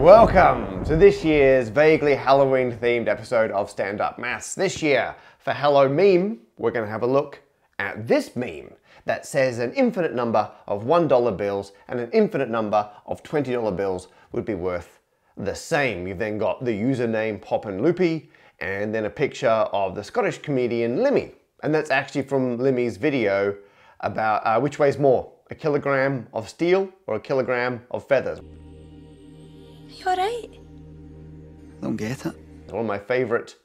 Welcome to this year's vaguely Halloween themed episode of Stand Up Maths. This year, for Hello Meme, we're going to have a look at this meme that says an infinite number of $1 bills and an infinite number of $20 bills would be worth the same. You've then got the username popinloopy and then a picture of the Scottish comedian Limmy. And that's actually from Limmy's video about uh, which weighs more, a kilogram of steel or a kilogram of feathers. You alright? Don't get it. One of my favorite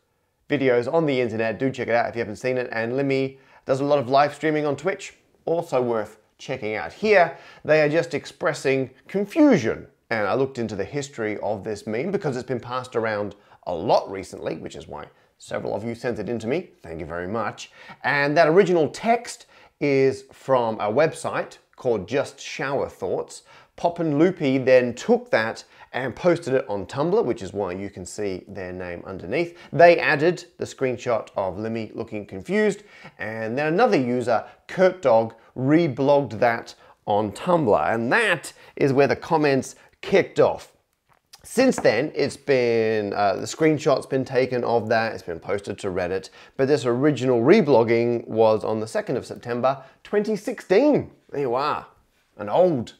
videos on the internet. Do check it out if you haven't seen it. And Limmy does a lot of live streaming on Twitch. Also worth checking out. Here, they are just expressing confusion. And I looked into the history of this meme because it's been passed around a lot recently, which is why several of you sent it in to me. Thank you very much. And that original text is from a website called Just Shower Thoughts. popinloopy then took that and posted it on Tumblr, which is why you can see their name underneath. They added the screenshot of Limmy looking confused, and then another user, curtdogg, reblogged that on Tumblr, and that is where the comments kicked off. Since then, it's been, uh, the screenshot's been taken of that, it's been posted to Reddit, but this original reblogging was on the 2nd of September 2016. There you are, an old,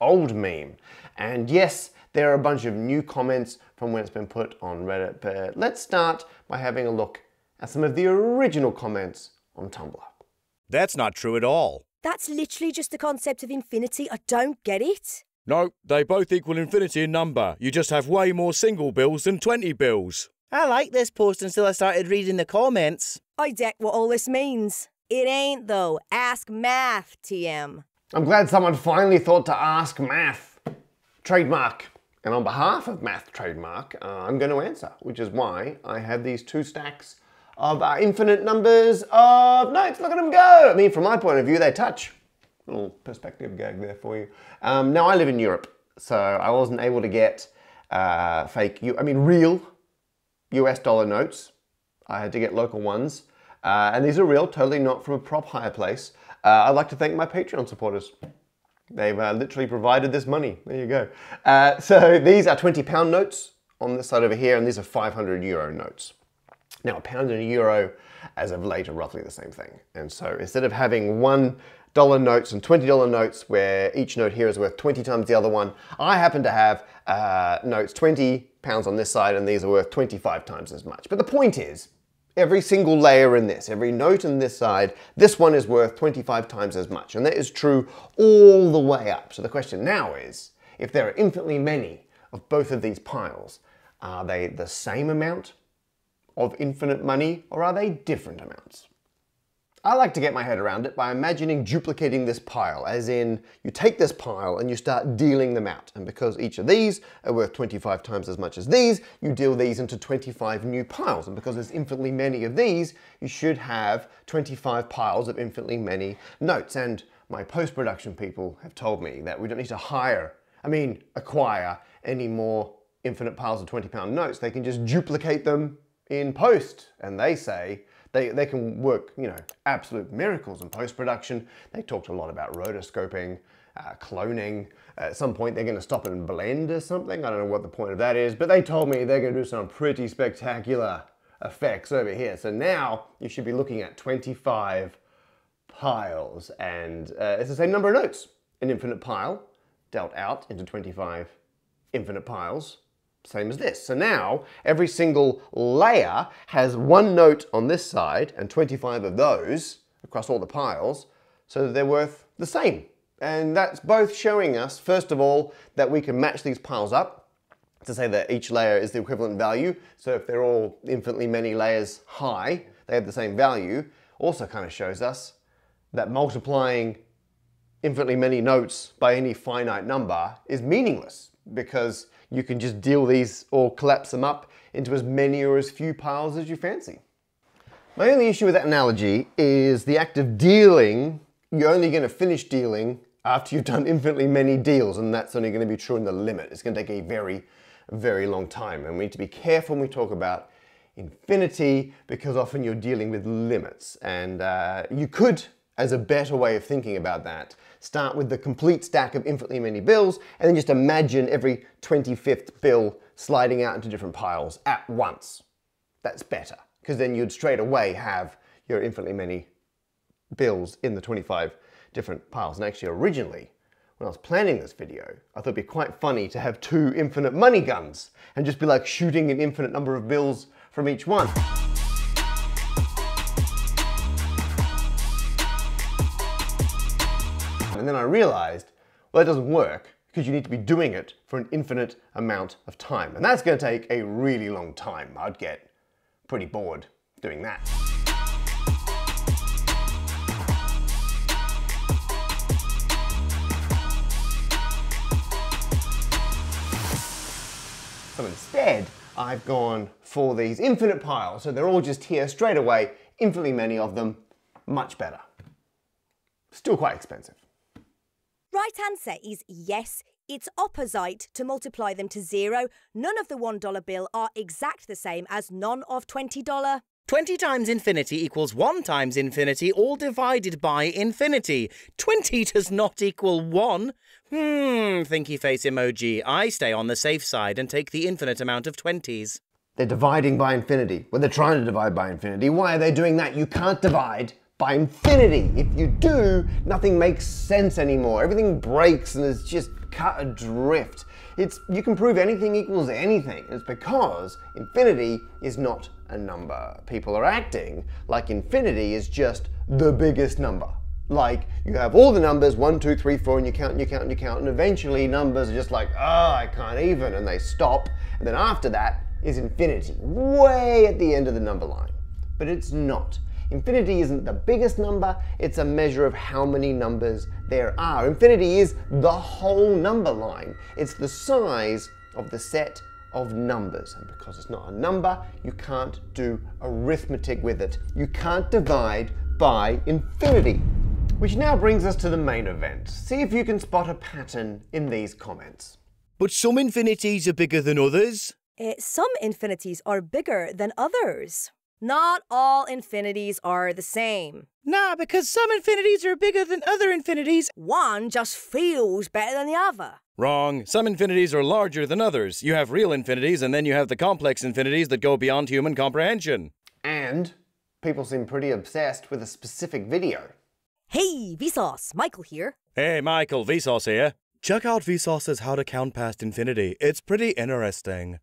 old meme. And yes, there are a bunch of new comments from when it's been put on Reddit, but let's start by having a look at some of the original comments on Tumblr. That's not true at all. That's literally just the concept of infinity. I don't get it. No, they both equal infinity in number. You just have way more single bills than 20 bills. I liked this post until I started reading the comments. I deck what all this means. It ain't though. Ask math, TM. I'm glad someone finally thought to ask math. Trademark. And on behalf of Math Trademark, uh, I'm going to answer, which is why I have these two stacks of uh, infinite numbers of notes. Look at them go. I mean, from my point of view, they touch. Little perspective gag there for you. Um, now, I live in Europe, so I wasn't able to get uh, fake, I mean, real US dollar notes. I had to get local ones. Uh, and these are real, totally not from a prop hire place. Uh, I'd like to thank my Patreon supporters. They've uh, literally provided this money. There you go. Uh, so these are 20 pound notes on this side over here, and these are 500 euro notes. Now, a pound and a euro, as of late, are roughly the same thing. And so instead of having one dollar notes and $20 notes where each note here is worth 20 times the other one, I happen to have uh, notes 20 pounds on this side and these are worth 25 times as much. But the point is, every single layer in this, every note in this side, this one is worth 25 times as much. And that is true all the way up. So the question now is, if there are infinitely many of both of these piles, are they the same amount of infinite money or are they different amounts? I like to get my head around it by imagining duplicating this pile, as in you take this pile and you start dealing them out. And because each of these are worth 25 times as much as these, you deal these into 25 new piles. And because there's infinitely many of these, you should have 25 piles of infinitely many notes. And my post-production people have told me that we don't need to hire, I mean, acquire any more infinite piles of 20 pound notes. They can just duplicate them in post. And they say they, they can work, you know, absolute miracles in post-production. They talked a lot about rotoscoping, uh, cloning. At some point, they're going to stop and blend or something. I don't know what the point of that is, but they told me they're going to do some pretty spectacular effects over here. So now you should be looking at 25 piles, and uh, it's the same number of notes. An infinite pile dealt out into 25 infinite piles same as this. So now every single layer has one note on this side and 25 of those across all the piles so that they're worth the same. And that's both showing us, first of all, that we can match these piles up to say that each layer is the equivalent value. So if they're all infinitely many layers high, they have the same value. Also kind of shows us that multiplying infinitely many notes by any finite number is meaningless because you can just deal these or collapse them up into as many or as few piles as you fancy. My only issue with that analogy is the act of dealing, you're only going to finish dealing after you've done infinitely many deals, and that's only going to be true in the limit. It's going to take a very, very long time, and we need to be careful when we talk about infinity because often you're dealing with limits, and uh, you could as a better way of thinking about that. Start with the complete stack of infinitely many bills, and then just imagine every 25th bill sliding out into different piles at once. That's better, because then you'd straight away have your infinitely many bills in the 25 different piles. And actually, originally, when I was planning this video, I thought it'd be quite funny to have two infinite money guns and just be like shooting an infinite number of bills from each one. And then I realized, well, that doesn't work because you need to be doing it for an infinite amount of time. And that's going to take a really long time. I'd get pretty bored doing that. So instead, I've gone for these infinite piles. So they're all just here straight away, infinitely many of them, much better. Still quite expensive. Right answer is yes. It's opposite to multiply them to zero. None of the $1 bill are exact the same as none of $20. 20 times infinity equals 1 times infinity, all divided by infinity. 20 does not equal 1. Hmm, thinky face emoji. I stay on the safe side and take the infinite amount of 20s. They're dividing by infinity. Well, they're trying to divide by infinity. Why are they doing that? You can't divide by infinity. If you do, nothing makes sense anymore. Everything breaks and is just cut adrift. It's you can prove anything equals anything. It's because infinity is not a number. People are acting like infinity is just the biggest number. Like you have all the numbers one, two, three, four, and you count and you count and you count, and eventually numbers are just like, oh, I can't even, and they stop. And then after that is infinity, way at the end of the number line. But it's not. Infinity isn't the biggest number, it's a measure of how many numbers there are. Infinity is the whole number line. It's the size of the set of numbers. And because it's not a number, you can't do arithmetic with it. You can't divide by infinity. Which now brings us to the main event. See if you can spot a pattern in these comments. But some infinities are bigger than others. Uh, some infinities are bigger than others. Not all infinities are the same. Nah, because some infinities are bigger than other infinities. One just feels better than the other. Wrong. Some infinities are larger than others. You have real infinities, and then you have the complex infinities that go beyond human comprehension. And people seem pretty obsessed with a specific video. Hey, Vsauce, Michael here. Hey, Michael, Vsauce here. Check out Vsauce's How to Count Past Infinity. It's pretty interesting.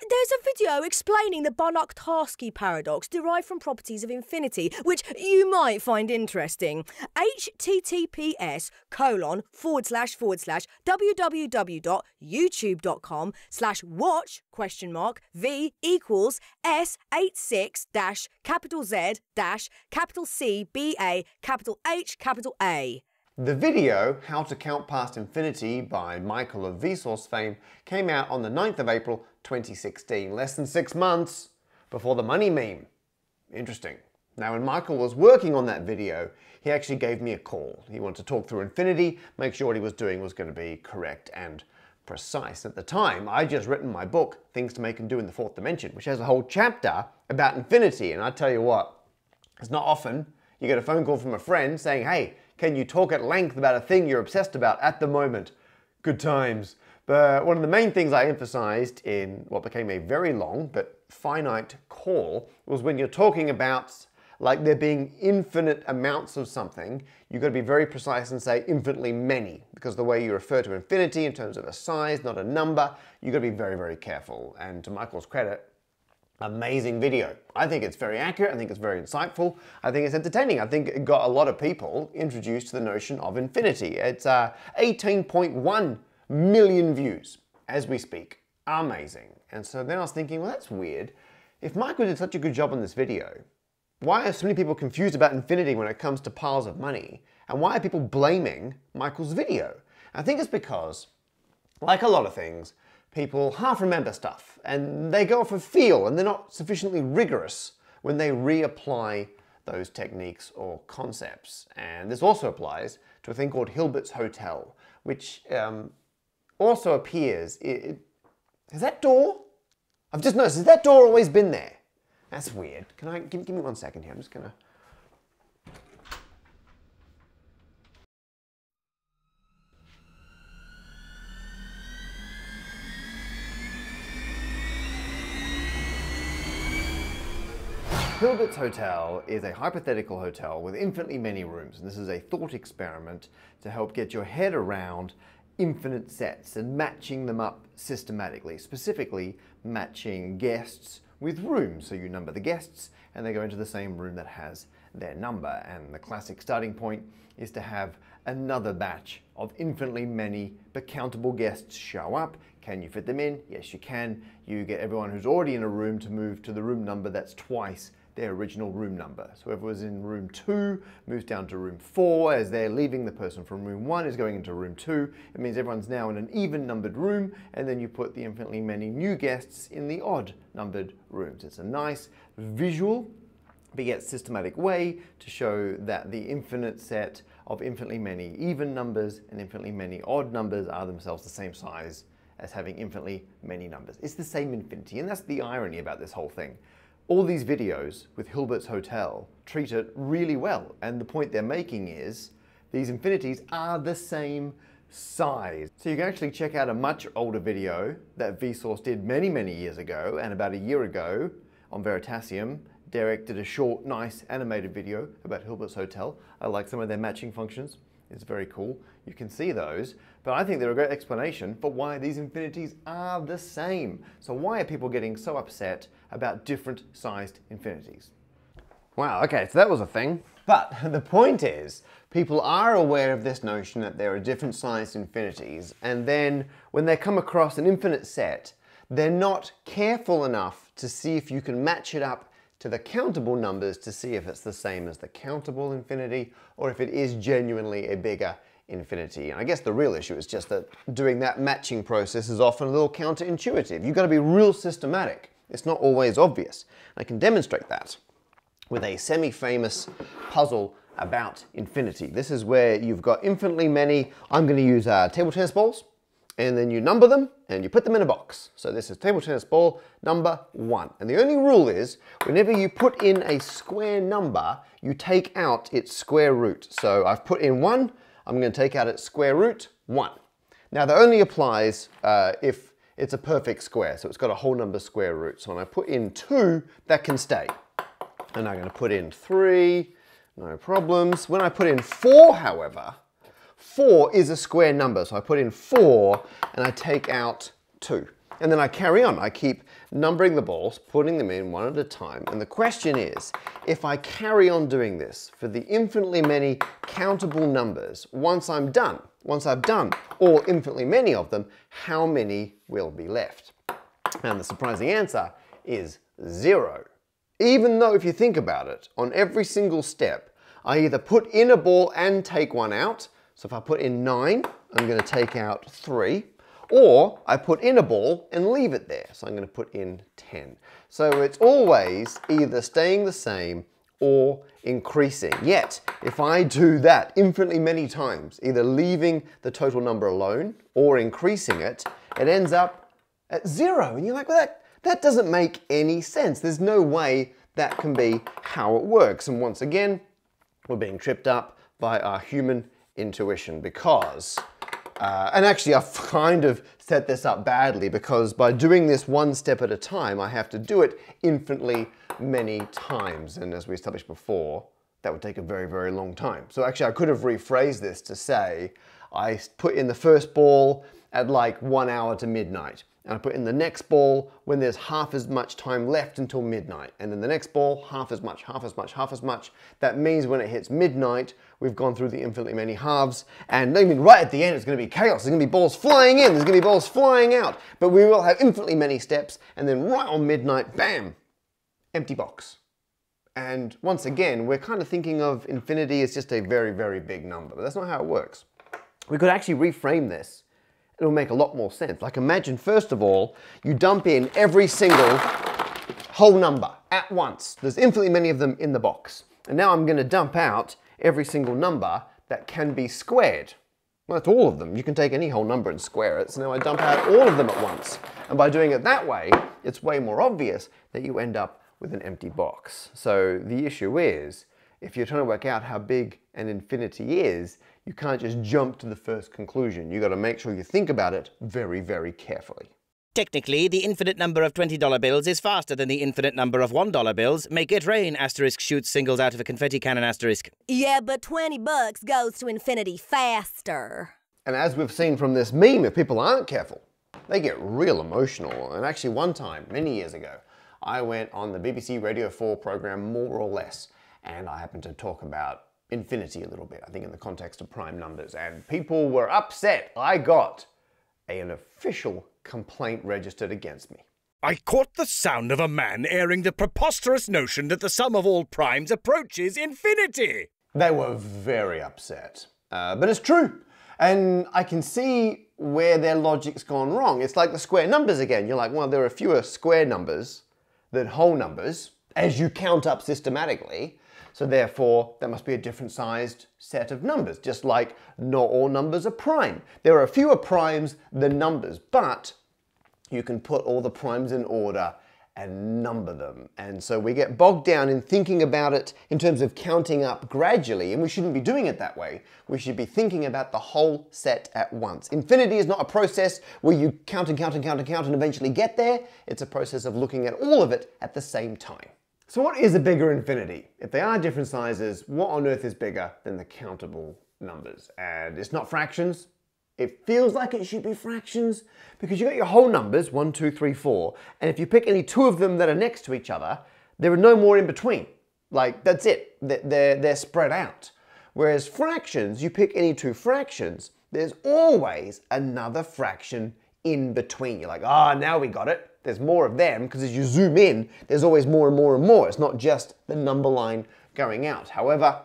There's a video explaining the Banach-Tarski paradox derived from properties of infinity, which you might find interesting. https colon forward slash forward slash www.youtube.com slash watch question mark v equals s86 dash capital Z dash capital C B A capital H capital A. The video, How to Count Past Infinity by Michael of Vsauce fame, came out on the 9th of April 2016, less than six months before the money meme. Interesting. Now, when Michael was working on that video, he actually gave me a call. He wanted to talk through infinity, make sure what he was doing was going to be correct and precise. At the time, I'd just written my book, Things to Make and Do in the Fourth Dimension, which has a whole chapter about infinity. And I tell you what, it's not often you get a phone call from a friend saying, hey, can you talk at length about a thing you're obsessed about at the moment? Good times. But one of the main things I emphasized in what became a very long but finite call was when you're talking about like there being infinite amounts of something, you've got to be very precise and say infinitely many, because the way you refer to infinity in terms of a size, not a number, you've got to be very, very careful. And to Michael's credit, amazing video. I think it's very accurate, I think it's very insightful, I think it's entertaining. I think it got a lot of people introduced to the notion of infinity. It's uh, 18.1 million views as we speak. Amazing. And so then I was thinking, well, that's weird. If Michael did such a good job on this video, why are so many people confused about infinity when it comes to piles of money? And why are people blaming Michael's video? I think it's because, like a lot of things, people half remember stuff and they go off of feel and they're not sufficiently rigorous when they reapply those techniques or concepts. And this also applies to a thing called Hilbert's Hotel, which um, also appears. It, is that door? I've just noticed, has that door always been there? That's weird. Can I, give, give me one second here, I'm just gonna. Hilbert's Hotel is a hypothetical hotel with infinitely many rooms, and this is a thought experiment to help get your head around infinite sets and matching them up systematically, specifically matching guests with rooms. So you number the guests and they go into the same room that has their number. And the classic starting point is to have another batch of infinitely many but countable guests show up. Can you fit them in? Yes, you can. You get everyone who's already in a room to move to the room number that's twice their original room number. So whoever was in room two moves down to room four. As they're leaving, the person from room one is going into room two. It means everyone's now in an even numbered room, and then you put the infinitely many new guests in the odd numbered rooms. It's a nice visual but yet systematic way to show that the infinite set of infinitely many even numbers and infinitely many odd numbers are themselves the same size as having infinitely many numbers. It's the same infinity, and that's the irony about this whole thing all these videos with Hilbert's Hotel treat it really well. And the point they're making is these infinities are the same size. So you can actually check out a much older video that Vsauce did many, many years ago. And about a year ago on Veritasium, Derek did a short, nice animated video about Hilbert's Hotel. I like some of their matching functions. It's very cool. You can see those. But I think they're a great explanation for why these infinities are the same. So why are people getting so upset about different sized infinities? Wow, okay, so that was a thing. But the point is, people are aware of this notion that there are different sized infinities, and then when they come across an infinite set, they're not careful enough to see if you can match it up to the countable numbers to see if it's the same as the countable infinity or if it is genuinely a bigger infinity. And I guess the real issue is just that doing that matching process is often a little counterintuitive. You've got to be real systematic. It's not always obvious. I can demonstrate that with a semi-famous puzzle about infinity. This is where you've got infinitely many, I'm going to use uh, table tennis balls, and then you number them and you put them in a box. So this is table tennis ball number one. And the only rule is whenever you put in a square number, you take out its square root. So I've put in one, I'm going to take out its square root, one. Now that only applies uh, if it's a perfect square, so it's got a whole number square root. So when I put in two, that can stay. And I'm going to put in three, no problems. When I put in four, however, 4 is a square number, so I put in 4 and I take out 2. And then I carry on. I keep numbering the balls, putting them in one at a time. And the question is, if I carry on doing this for the infinitely many countable numbers, once I'm done, once I've done all infinitely many of them, how many will be left? And the surprising answer is zero. Even though if you think about it, on every single step, I either put in a ball and take one out, so if I put in nine, I'm gonna take out three, or I put in a ball and leave it there. So I'm gonna put in 10. So it's always either staying the same or increasing. Yet, if I do that infinitely many times, either leaving the total number alone or increasing it, it ends up at zero. And you're like, well, that, that doesn't make any sense. There's no way that can be how it works. And once again, we're being tripped up by our human intuition because, uh, and actually I've kind of set this up badly because by doing this one step at a time, I have to do it infinitely many times. And as we established before, that would take a very, very long time. So actually I could have rephrased this to say, I put in the first ball at like one hour to midnight and I put in the next ball when there's half as much time left until midnight. And then the next ball, half as much, half as much, half as much. That means when it hits midnight, we've gone through the infinitely many halves. And I mean, right at the end, it's gonna be chaos. There's gonna be balls flying in, there's gonna be balls flying out. But we will have infinitely many steps. And then right on midnight, bam, empty box. And once again, we're kind of thinking of infinity as just a very, very big number. But that's not how it works. We could actually reframe this it'll make a lot more sense. Like imagine, first of all, you dump in every single whole number at once. There's infinitely many of them in the box. And now I'm gonna dump out every single number that can be squared. Well, that's all of them. You can take any whole number and square it. So now I dump out all of them at once. And by doing it that way, it's way more obvious that you end up with an empty box. So the issue is, if you're trying to work out how big an infinity is, you can't just jump to the first conclusion. You've got to make sure you think about it very, very carefully. Technically, the infinite number of $20 bills is faster than the infinite number of $1 bills. Make it rain, asterisk shoots singles out of a confetti cannon, asterisk. Yeah, but 20 bucks goes to infinity faster. And as we've seen from this meme, if people aren't careful, they get real emotional. And actually, one time, many years ago, I went on the BBC Radio 4 program More or Less, and I happened to talk about infinity a little bit, I think in the context of prime numbers. And people were upset. I got an official complaint registered against me. I caught the sound of a man airing the preposterous notion that the sum of all primes approaches infinity. They were very upset. Uh, but it's true. And I can see where their logic's gone wrong. It's like the square numbers again. You're like, well, there are fewer square numbers than whole numbers as you count up systematically. So therefore, there must be a different sized set of numbers, just like not all numbers are prime. There are fewer primes than numbers, but you can put all the primes in order and number them. And so we get bogged down in thinking about it in terms of counting up gradually, and we shouldn't be doing it that way. We should be thinking about the whole set at once. Infinity is not a process where you count and count and count and count and eventually get there. It's a process of looking at all of it at the same time. So what is a bigger infinity? If they are different sizes, what on earth is bigger than the countable numbers? And it's not fractions. It feels like it should be fractions because you got your whole numbers, one, two, three, four, and if you pick any two of them that are next to each other, there are no more in between. Like, that's it. They're, they're spread out. Whereas fractions, you pick any two fractions, there's always another fraction in between. You're like, ah, oh, now we got it there's more of them because as you zoom in, there's always more and more and more. It's not just the number line going out. However,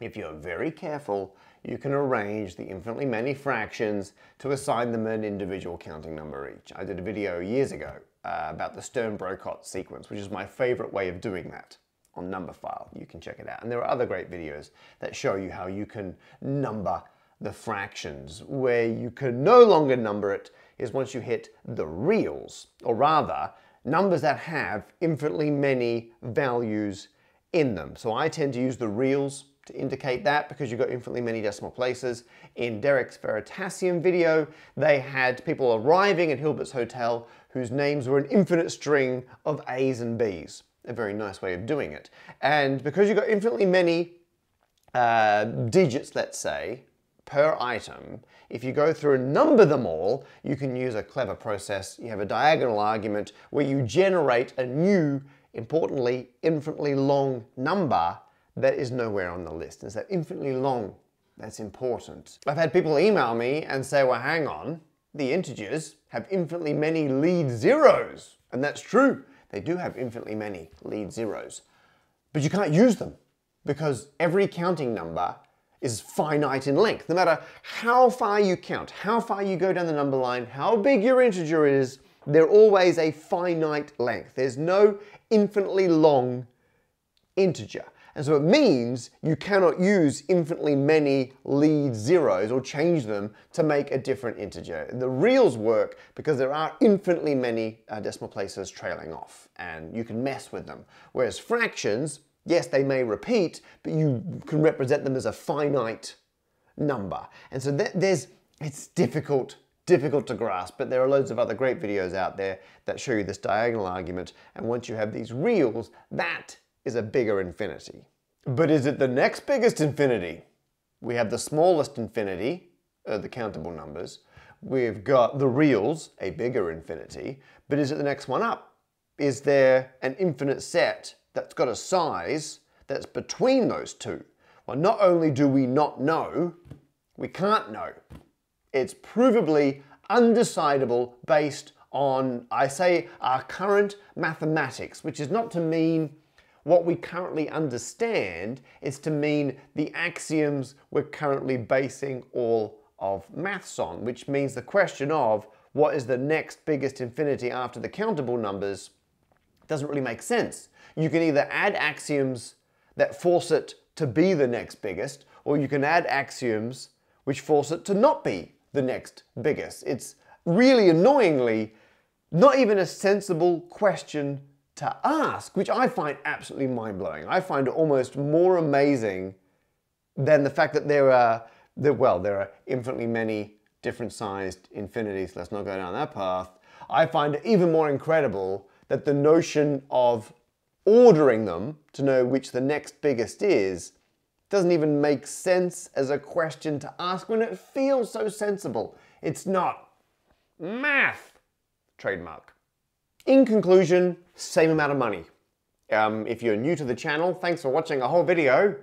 if you're very careful, you can arrange the infinitely many fractions to assign them an individual counting number each. I did a video years ago uh, about the Stern-Brocot sequence, which is my favorite way of doing that on Numberphile. You can check it out. And there are other great videos that show you how you can number the fractions, where you can no longer number it is once you hit the reals, or rather, numbers that have infinitely many values in them. So I tend to use the reals to indicate that because you've got infinitely many decimal places. In Derek's Veritasium video, they had people arriving at Hilbert's Hotel whose names were an infinite string of A's and B's. A very nice way of doing it. And because you've got infinitely many uh, digits, let's say, per item. If you go through and number them all, you can use a clever process. You have a diagonal argument where you generate a new, importantly, infinitely long number that is nowhere on the list. It's that infinitely long that's important. I've had people email me and say, well, hang on, the integers have infinitely many lead zeros. And that's true. They do have infinitely many lead zeros. But you can't use them because every counting number is finite in length. No matter how far you count, how far you go down the number line, how big your integer is, they're always a finite length. There's no infinitely long integer. And so it means you cannot use infinitely many lead zeros or change them to make a different integer. The reals work because there are infinitely many uh, decimal places trailing off and you can mess with them. Whereas fractions, Yes, they may repeat, but you can represent them as a finite number. And so there's, it's difficult, difficult to grasp, but there are loads of other great videos out there that show you this diagonal argument. And once you have these reals, that is a bigger infinity. But is it the next biggest infinity? We have the smallest infinity, the countable numbers. We've got the reals, a bigger infinity. But is it the next one up? Is there an infinite set that's got a size that's between those two? Well, not only do we not know, we can't know. It's provably undecidable based on, I say, our current mathematics, which is not to mean what we currently understand, it's to mean the axioms we're currently basing all of maths on, which means the question of what is the next biggest infinity after the countable numbers doesn't really make sense. You can either add axioms that force it to be the next biggest, or you can add axioms which force it to not be the next biggest. It's really annoyingly not even a sensible question to ask, which I find absolutely mind blowing. I find it almost more amazing than the fact that there are, that, well, there are infinitely many different sized infinities. Let's not go down that path. I find it even more incredible that the notion of ordering them to know which the next biggest is doesn't even make sense as a question to ask when it feels so sensible. It's not math. Trademark. In conclusion, same amount of money. Um, if you're new to the channel, thanks for watching a whole video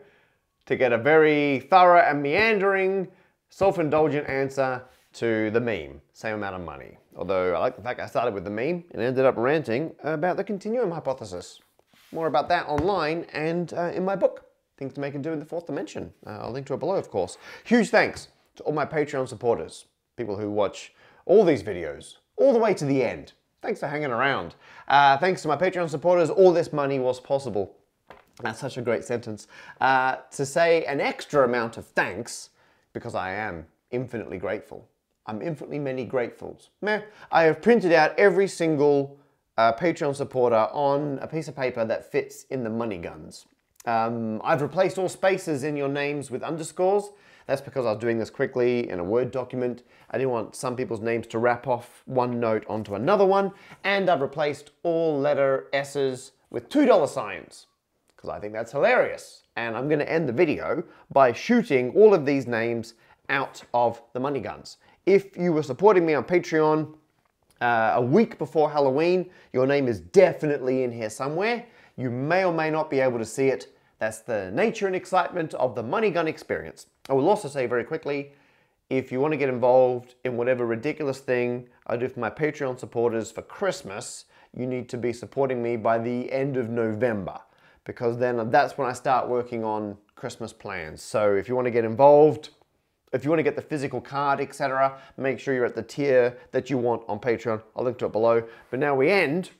to get a very thorough and meandering, self-indulgent answer to the meme. Same amount of money. Although I like the fact I started with the meme and ended up ranting about the continuum hypothesis. More about that online and uh, in my book, Things to Make and Do in the Fourth Dimension. Uh, I'll link to it below, of course. Huge thanks to all my Patreon supporters, people who watch all these videos all the way to the end. Thanks for hanging around. Uh, thanks to my Patreon supporters, all this money was possible. That's such a great sentence. Uh, to say an extra amount of thanks, because I am infinitely grateful. I'm infinitely many gratefuls. Meh. I have printed out every single uh, Patreon supporter on a piece of paper that fits in the money guns. Um, I've replaced all spaces in your names with underscores. That's because I was doing this quickly in a Word document. I didn't want some people's names to wrap off one note onto another one. And I've replaced all letter S's with $2 signs because I think that's hilarious. And I'm going to end the video by shooting all of these names out of the money guns. If you were supporting me on Patreon uh, a week before Halloween, your name is definitely in here somewhere. You may or may not be able to see it. That's the nature and excitement of the money gun experience. I will also say very quickly, if you want to get involved in whatever ridiculous thing I do for my Patreon supporters for Christmas, you need to be supporting me by the end of November because then that's when I start working on Christmas plans. So if you want to get involved, if you want to get the physical card, etc., make sure you're at the tier that you want on Patreon. I'll link to it below. But now we end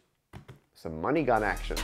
some money gun action.